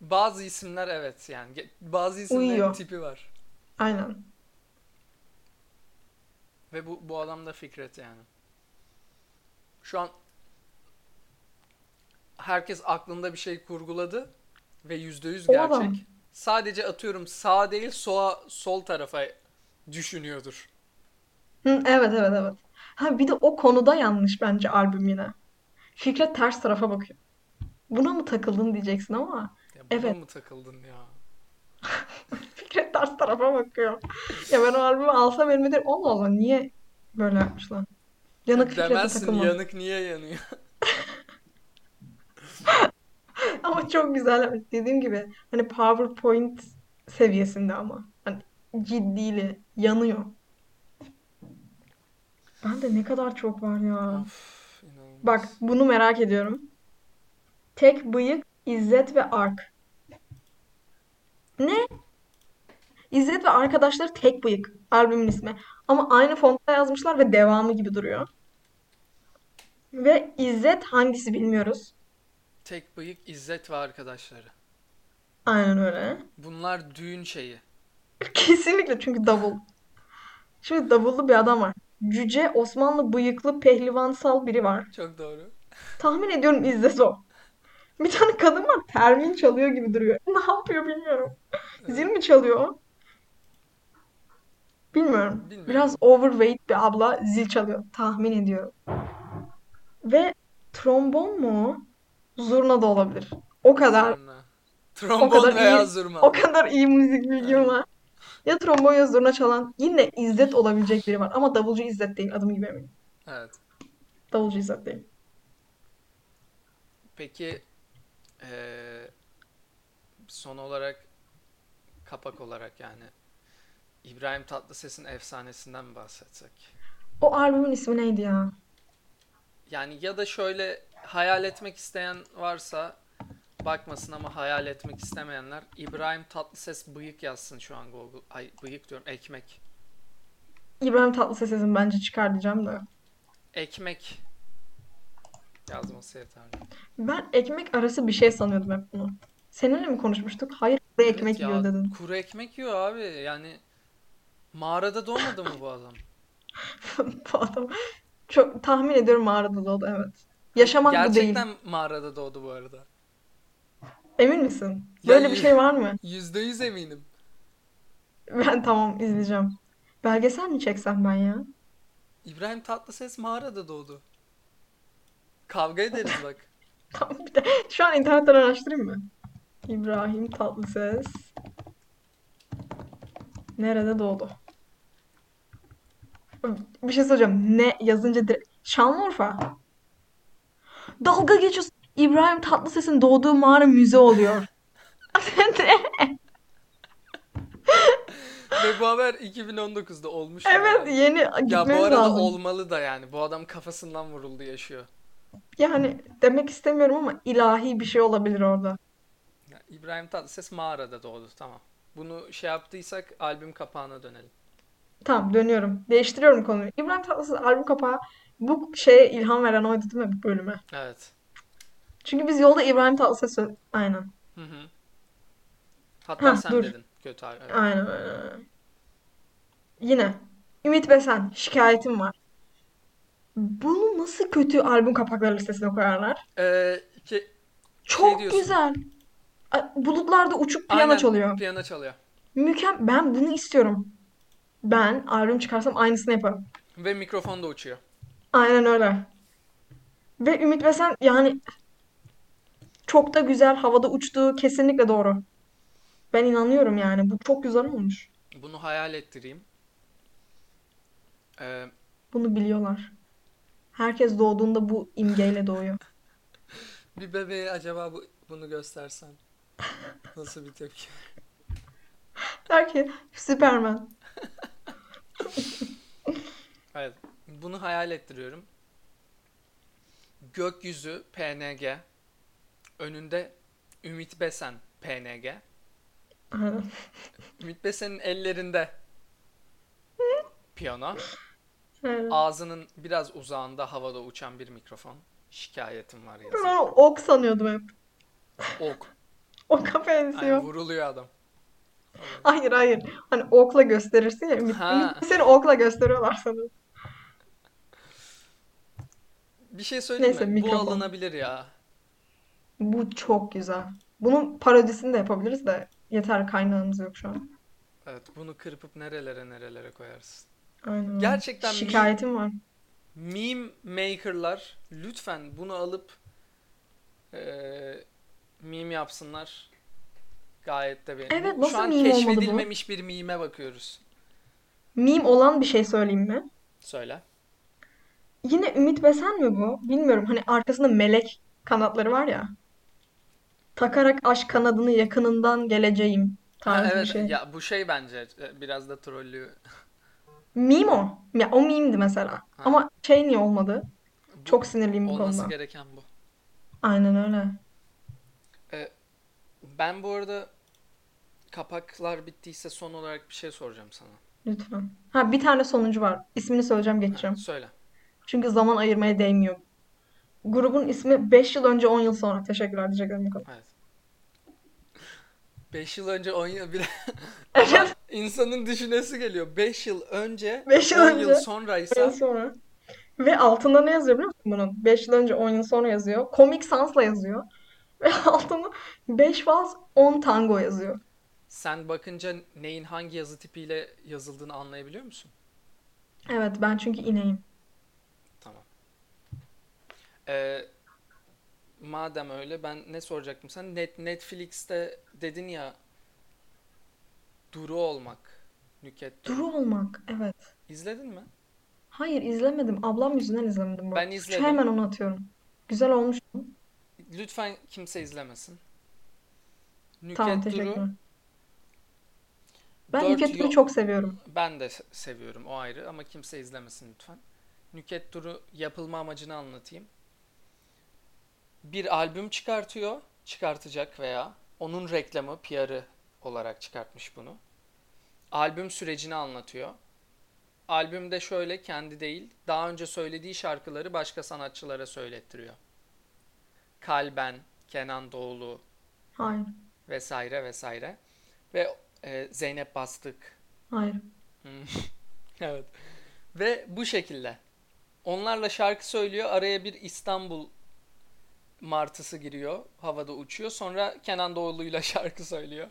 bazı isimler evet yani bazı isimlerin Uyuyor. tipi var. Aynen. Ve bu bu adam da Fikret yani. Şu an herkes aklında bir şey kurguladı ve yüzde yüz O gerçek. adam. Sadece atıyorum sağ değil soğa sol tarafa düşünüyordur. Hı, evet evet evet. Ha bir de o konuda yanlış bence albüm yine. Fikret ters tarafa bakıyor. Buna mı takıldın diyeceksin ama Ya buna evet. mı takıldın ya? Fikret ters tarafa bakıyor. Ya ben o albümü alsam elime derim Allah Allah niye böyle yapmışlar? Yanık Fikret'e Demezsin takılmam. yanık niye yanıyor? Ama çok güzel. Dediğim gibi hani PowerPoint seviyesinde ama. Hani ciddili, yanıyor. Ben de ne kadar çok var ya. Of Bak bunu merak ediyorum. Tek bıyık, İzzet ve Ark. Ne? İzzet ve arkadaşları tek bıyık. Albümün ismi. Ama aynı fontta yazmışlar ve devamı gibi duruyor. Ve İzzet hangisi bilmiyoruz. Tek bıyık İzzet ve arkadaşları. Aynen öyle. Bunlar düğün şeyi. Kesinlikle çünkü davul. Şimdi davullu bir adam var. Cüce Osmanlı bıyıklı pehlivansal biri var. Çok doğru. Tahmin ediyorum İzzet o. Bir tane kadın var termin çalıyor gibi duruyor. Ne yapıyor bilmiyorum. Zil Evet. mi çalıyor? Bilmiyorum. Bilmiyorum. Biraz overweight bir abla zil çalıyor. Tahmin ediyorum. Ve trombon mu? O? Zurna da olabilir. O kadar. Sonra Trombon kadar veya iyi- zurna. O kadar iyi müzik bilgim var. Ya trombon ya zurna çalan yine İzzet olabilecek biri var. Ama davulcu İzzet değil. Adım gibi eminim. Evet. Davulcu İzzet değil. Peki eee, son olarak kapak olarak yani İbrahim Tatlıses'in efsanesinden mi bahsetsek? O albümün ismi neydi ya? Yani ya da şöyle hayal etmek isteyen varsa bakmasın ama hayal etmek istemeyenler İbrahim Tatlıses bıyık yazsın şu an Google. Ay bıyık diyorum ekmek. İbrahim Tatlıses'in bence çıkar diyeceğim de. Ekmek yazması yeterli. Ben ekmek arası bir şey sanıyordum hep bunu. Seninle mi konuşmuştuk? Hayır, kuru Evet ekmek ya, yiyor dedin. Kuru ekmek yiyor abi. Yani mağarada doğmadı mı bu adam? Bu adam çok tahmin ediyorum mağarada doğdu evet. Yaşamak bu değil. Gerçekten mağarada doğdu bu arada. Emin misin? Ya Böyle bir yüz- şey var mı? Yüzde yüz eminim. Ben tamam izleyeceğim. Belgesel mi çeksem ben ya? İbrahim Tatlıses mağarada doğdu. Kavga ederiz bak. Tamam bir de şu an internetten araştırayım mı? İbrahim Tatlıses nerede doğdu? Bir şey soracağım. Ne yazınca direkt Şanlıurfa. Dalga geçiyorsun. İbrahim Tatlıses'in doğduğu mağara müze oluyor. Ve bu haber 2019'da olmuş. Evet yani. yeni Ya bu gitmemiz arada lazım. olmalı da yani. Bu adam kafasından vuruldu yaşıyor. Yani demek istemiyorum ama ilahi bir şey olabilir orada. Ya İbrahim Tatlıses mağarada doğdu tamam. Bunu şey yaptıysak albüm kapağına dönelim. Tamam dönüyorum. Değiştiriyorum konuyu. İbrahim Tatlıses albüm kapağı bu şeye ilham veren oydu değil mi bu bölüme? Evet. Çünkü biz yolda İbrahim Tatlıses aynen. Hı hı. Hatta Hah, sen dur. dedin. Kötü abi. Evet. Aynen aynen. Yine Ümit Besen şikayetim var. Bunu nasıl kötü albüm kapakları listesine koyarlar? Ee, ki- Çok diyorsun. güzel. Bulutlarda uçup piyano aynen, çalıyor. Piyano çalıyor. Mükemmel. Ben bunu istiyorum. Ben albüm çıkarsam aynısını yaparım. Ve mikrofon da uçuyor. Aynen öyle. Ve Ümit Besen yani çok da güzel havada uçtuğu kesinlikle doğru. Ben inanıyorum yani. Bu çok güzel olmuş. Bunu hayal ettireyim. Ee, Bunu biliyorlar. Herkes doğduğunda bu imgeyle doğuyor. bir bebeğe acaba bu, bunu göstersen nasıl bir tepki? Der ki Süperman. Evet. Bunu hayal ettiriyorum. Gökyüzü PNG. Önünde Ümit Besen PNG. Ümit Besen'in ellerinde piyano. Ağzının biraz uzağında havada uçan bir mikrofon. Şikayetim var Ben yazıyor. onu ok sanıyordum hep. Ok. Oka Ay, benziyor. vuruluyor adam. Hayır hayır. Hani okla gösterirsin ya. Ümit. Ümit seni okla gösteriyorlar sanırım. Bir şey söyleyeyim Neyse, mi? Bu mikrofon. alınabilir ya. Bu çok güzel. Bunun parodisini de yapabiliriz de yeter kaynağımız yok şu an. Evet, bunu kırpıp nerelere nerelere koyarsın. Aynen. Gerçekten Şikayetim var. Meme maker'lar lütfen bunu alıp eee meme yapsınlar. Gayet de beğendim. Evet, Bu nasıl Şu an meme bu? keşfedilmemiş bir meme'e bakıyoruz. Meme olan bir şey söyleyeyim mi? Söyle. Yine Ümit Besen mi bu? Bilmiyorum. Hani arkasında melek kanatları var ya. Takarak aşk kanadını yakınından geleceğim Ha, tarzı bir evet şey. ya bu şey bence e, biraz da trollü. Meme o. Ya o meme'di mesela. Ha. Ama şey niye olmadı? Bu Çok sinirliyim bu olması konuda. gereken bu. Aynen öyle. Ben bu arada kapaklar bittiyse son olarak bir şey soracağım sana. Lütfen. Ha bir tane sonuncu var. İsmini söyleyeceğim geçeceğim. Söyle. Çünkü zaman ayırmaya değmiyor. Grubun ismi 5 yıl önce 10 yıl sonra. Teşekkürler diyeceklerim bu kadar. Evet. 5 yıl önce 10 yıl bile Evet. insanın düşünesi geliyor. 5 yıl önce Beş yıl 10 önce, yıl 10 yıl sonraysa sonra. Ve altında ne yazıyor biliyor musun bunun? 5 yıl önce 10 yıl sonra yazıyor. Comic Sans'la yazıyor. Ve altında 5 vals 10 tango yazıyor. sen bakınca neyin hangi yazı tipiyle yazıldığını anlayabiliyor musun? Evet ben çünkü ineğim. Tamam. Ee, madem öyle ben ne soracaktım sen Net Netflix'te dedin ya Duru olmak. Nüket Duru. Duru olmak. Evet. İzledin mi? Hayır izlemedim. Ablam yüzünden izlemedim Ben bak. Suçu izledim. hemen onu atıyorum. Güzel olmuş mu? Lütfen kimse izlemesin. Tamam Nüket Duru teşekkürler. Ben dört Nükhet Duru'yu yo- çok seviyorum. ben de se- seviyorum o ayrı ama kimse izlemesin lütfen. Nüket Duru yapılma amacını anlatayım. Bir albüm çıkartıyor, çıkartacak veya onun reklamı, PR'ı olarak çıkartmış bunu. Albüm sürecini anlatıyor. Albümde şöyle kendi değil, daha önce söylediği şarkıları başka sanatçılara söylettiriyor. Kalben, Kenan Doğulu Hayır. vesaire vesaire. Ve e, Zeynep Bastık. Hayır. Evet. Ve bu şekilde. Onlarla şarkı söylüyor. Araya bir İstanbul martısı giriyor. Havada uçuyor. Sonra Kenan Doğulu'yla şarkı söylüyor.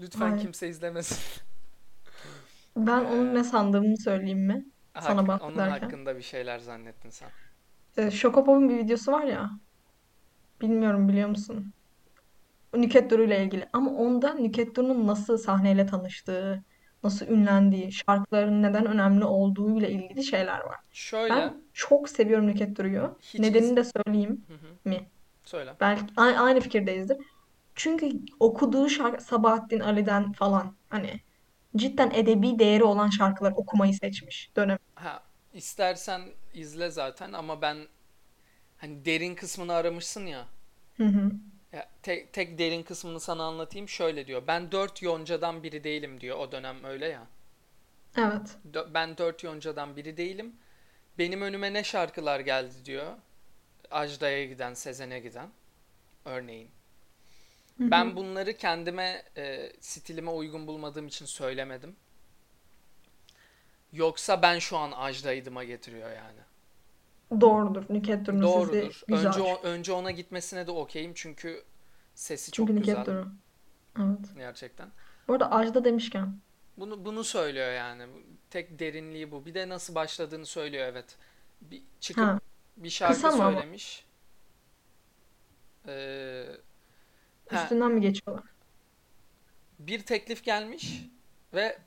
Lütfen Hayır. kimse izlemesin. Ben Ee, onun ne sandığımı söyleyeyim mi? Sana bak onun derken. hakkında bir şeyler zannettin sen. Ee, Şokopop'un bir videosu var ya. Bilmiyorum biliyor musun? Nükhet Duru ile ilgili. Ama onda Nükhet Duru'nun nasıl sahneyle tanıştığı, nasıl ünlendiği, şarkıların neden önemli olduğu ile ilgili şeyler var. Şöyle, Ben çok seviyorum Nükhet Duru'yu. hiç iz... Nedenini de söyleyeyim Hı hı, mi? Söyle. Belki aynı fikirdeyizdir. Çünkü okuduğu şarkı Sabahattin Ali'den falan hani cidden edebi değeri olan şarkılar okumayı seçmiş dönem. Ha, istersen izle zaten ama ben hani derin kısmını aramışsın ya. Hı hı. Ya tek, tek derin kısmını sana anlatayım. Şöyle diyor. Ben dört yoncadan biri değilim diyor. O dönem öyle ya. Evet. Ben dört yoncadan biri değilim. Benim önüme ne şarkılar geldi diyor. Ajda'ya giden, Sezen'e giden. Örneğin. Hı hı. Ben bunları kendime, e, stilime uygun bulmadığım için söylemedim. Yoksa ben şu an Ajda'ydıma getiriyor yani. Doğrudur. Nükhet Duru'nun sesi Doğrudur. güzel. Önce o- önce ona gitmesine de okeyim çünkü sesi Çünkü çok Nükhet güzel Duru. Evet. gerçekten. Bu arada Ajda demişken. Bunu bunu söylüyor yani. Tek derinliği bu. Bir de nasıl başladığını söylüyor evet. Bir çıkıp Ha. Bir şarkı Kısa mı ama? söylemiş. Ee, ha, Üstünden mi geçiyorlar? bir teklif gelmiş ve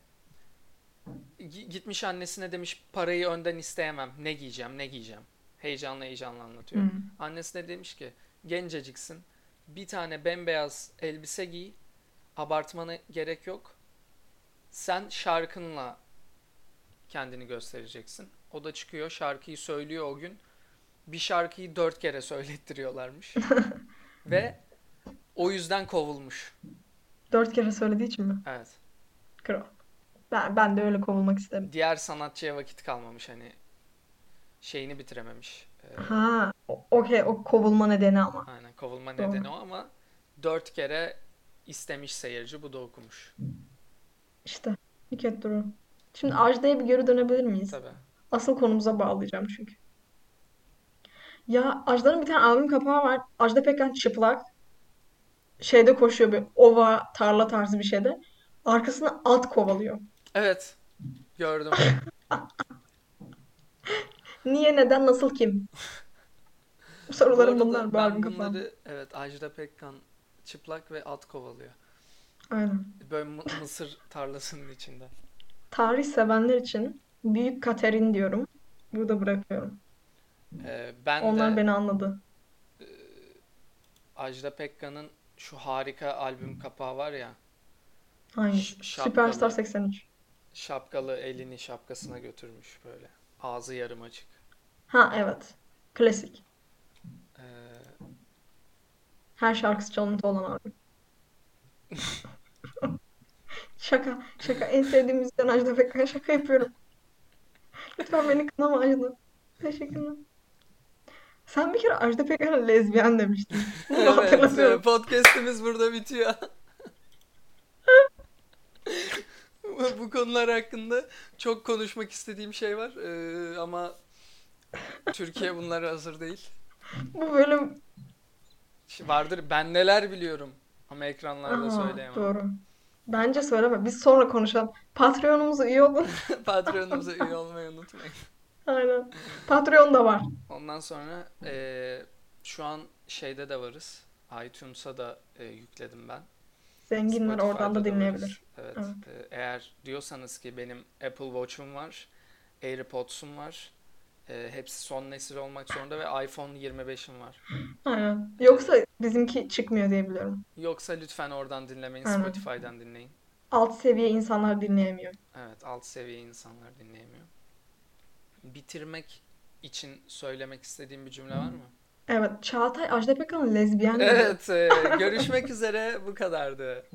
gi- gitmiş annesine demiş parayı önden isteyemem. Ne giyeceğim, ne giyeceğim. Heyecanlı heyecanlı anlatıyor. Hı. Annesi de demiş ki genceciksin. Bir tane bembeyaz elbise giy. Abartmana gerek yok. Sen şarkınla kendini göstereceksin. O da çıkıyor şarkıyı söylüyor o gün. Bir şarkıyı dört kere söylettiriyorlarmış. Ve o yüzden kovulmuş. Dört kere söylediği için mi? Evet. Kral. Ben, ben de öyle kovulmak isterim. Diğer sanatçıya vakit kalmamış hani şeyini bitirememiş. Ee, Ha, okey o kovulma nedeni ama. aynen kovulma Doğru. nedeni o ama dört kere istemiş seyirci bu da okumuş. İşte Nükhet Duru. Şimdi Ajda'ya bir geri dönebilir miyiz? Tabii. Asıl konumuza bağlayacağım çünkü. Ya Ajda'nın bir tane albüm kapağı var. Ajda Pekkan çıplak. Şeyde koşuyor bir ova, tarla tarzı bir şeyde. Arkasına at kovalıyor. Evet. Gördüm. Niye, neden, nasıl, kim? Bu Sorularım arada bunlar bu ben albüm bunları evet Ajda Pekkan çıplak ve at kovalıyor. Aynen. Böyle mı- mısır tarlasının içinde. Tarih sevenler için Büyük Katerin diyorum. Burada bırakıyorum. Ee, ben Onlar de beni anladı. Ajda Pekkan'ın şu harika albüm kapağı var ya. Ş- Superstar şapkalı 83. şapkalı elini şapkasına götürmüş böyle. Ağzı yarım açık. Ha evet. Klasik. Ee, Her şarkısı çalıntı olan albüm. Şaka. Şaka. En sevdiğim müzisyen Ajda Pekkan. Şaka yapıyorum. Lütfen beni kınama Ajda. Teşekkürler. Sen bir kere Ajda Pekkan'a lezbiyen demiştin. Bunu evet, hatırlatıyorum. podcast'imiz burada bitiyor. Bu- konular hakkında çok konuşmak istediğim şey var Ee, ama Türkiye bunlara hazır değil. Bu bölüm... Vardır ben neler biliyorum ama ekranlarda Aha, söyleyemem. doğru. Bence söyleme. Biz sonra konuşalım. Patreon'umuza üye olun. Patreonumuza üye olmayı unutmayın. Aynen. Patreon da var. Ondan sonra eee, şu an şeyde de varız. iTunes'a da e, yükledim ben. Zenginler oradan Spotify'da da varız. dinleyebilir. Evet. Evet. e, eğer diyorsanız ki benim Apple Watch'um var, AirPods'um var. e, hepsi son nesil olmak zorunda ve iPhone 25'im var. Aynen. Yoksa bizimki çıkmıyor diye biliyorum. Yoksa lütfen oradan dinlemeyin, Aynen. Spotify'dan dinleyin. Alt seviye insanlar dinleyemiyor. Evet, alt seviye insanlar dinleyemiyor. Bitirmek için söylemek istediğim bir cümle var mı? Evet, Çağatay Ajda Pekkan lezbiyen. Evet, e, görüşmek üzere. Bu kadardı.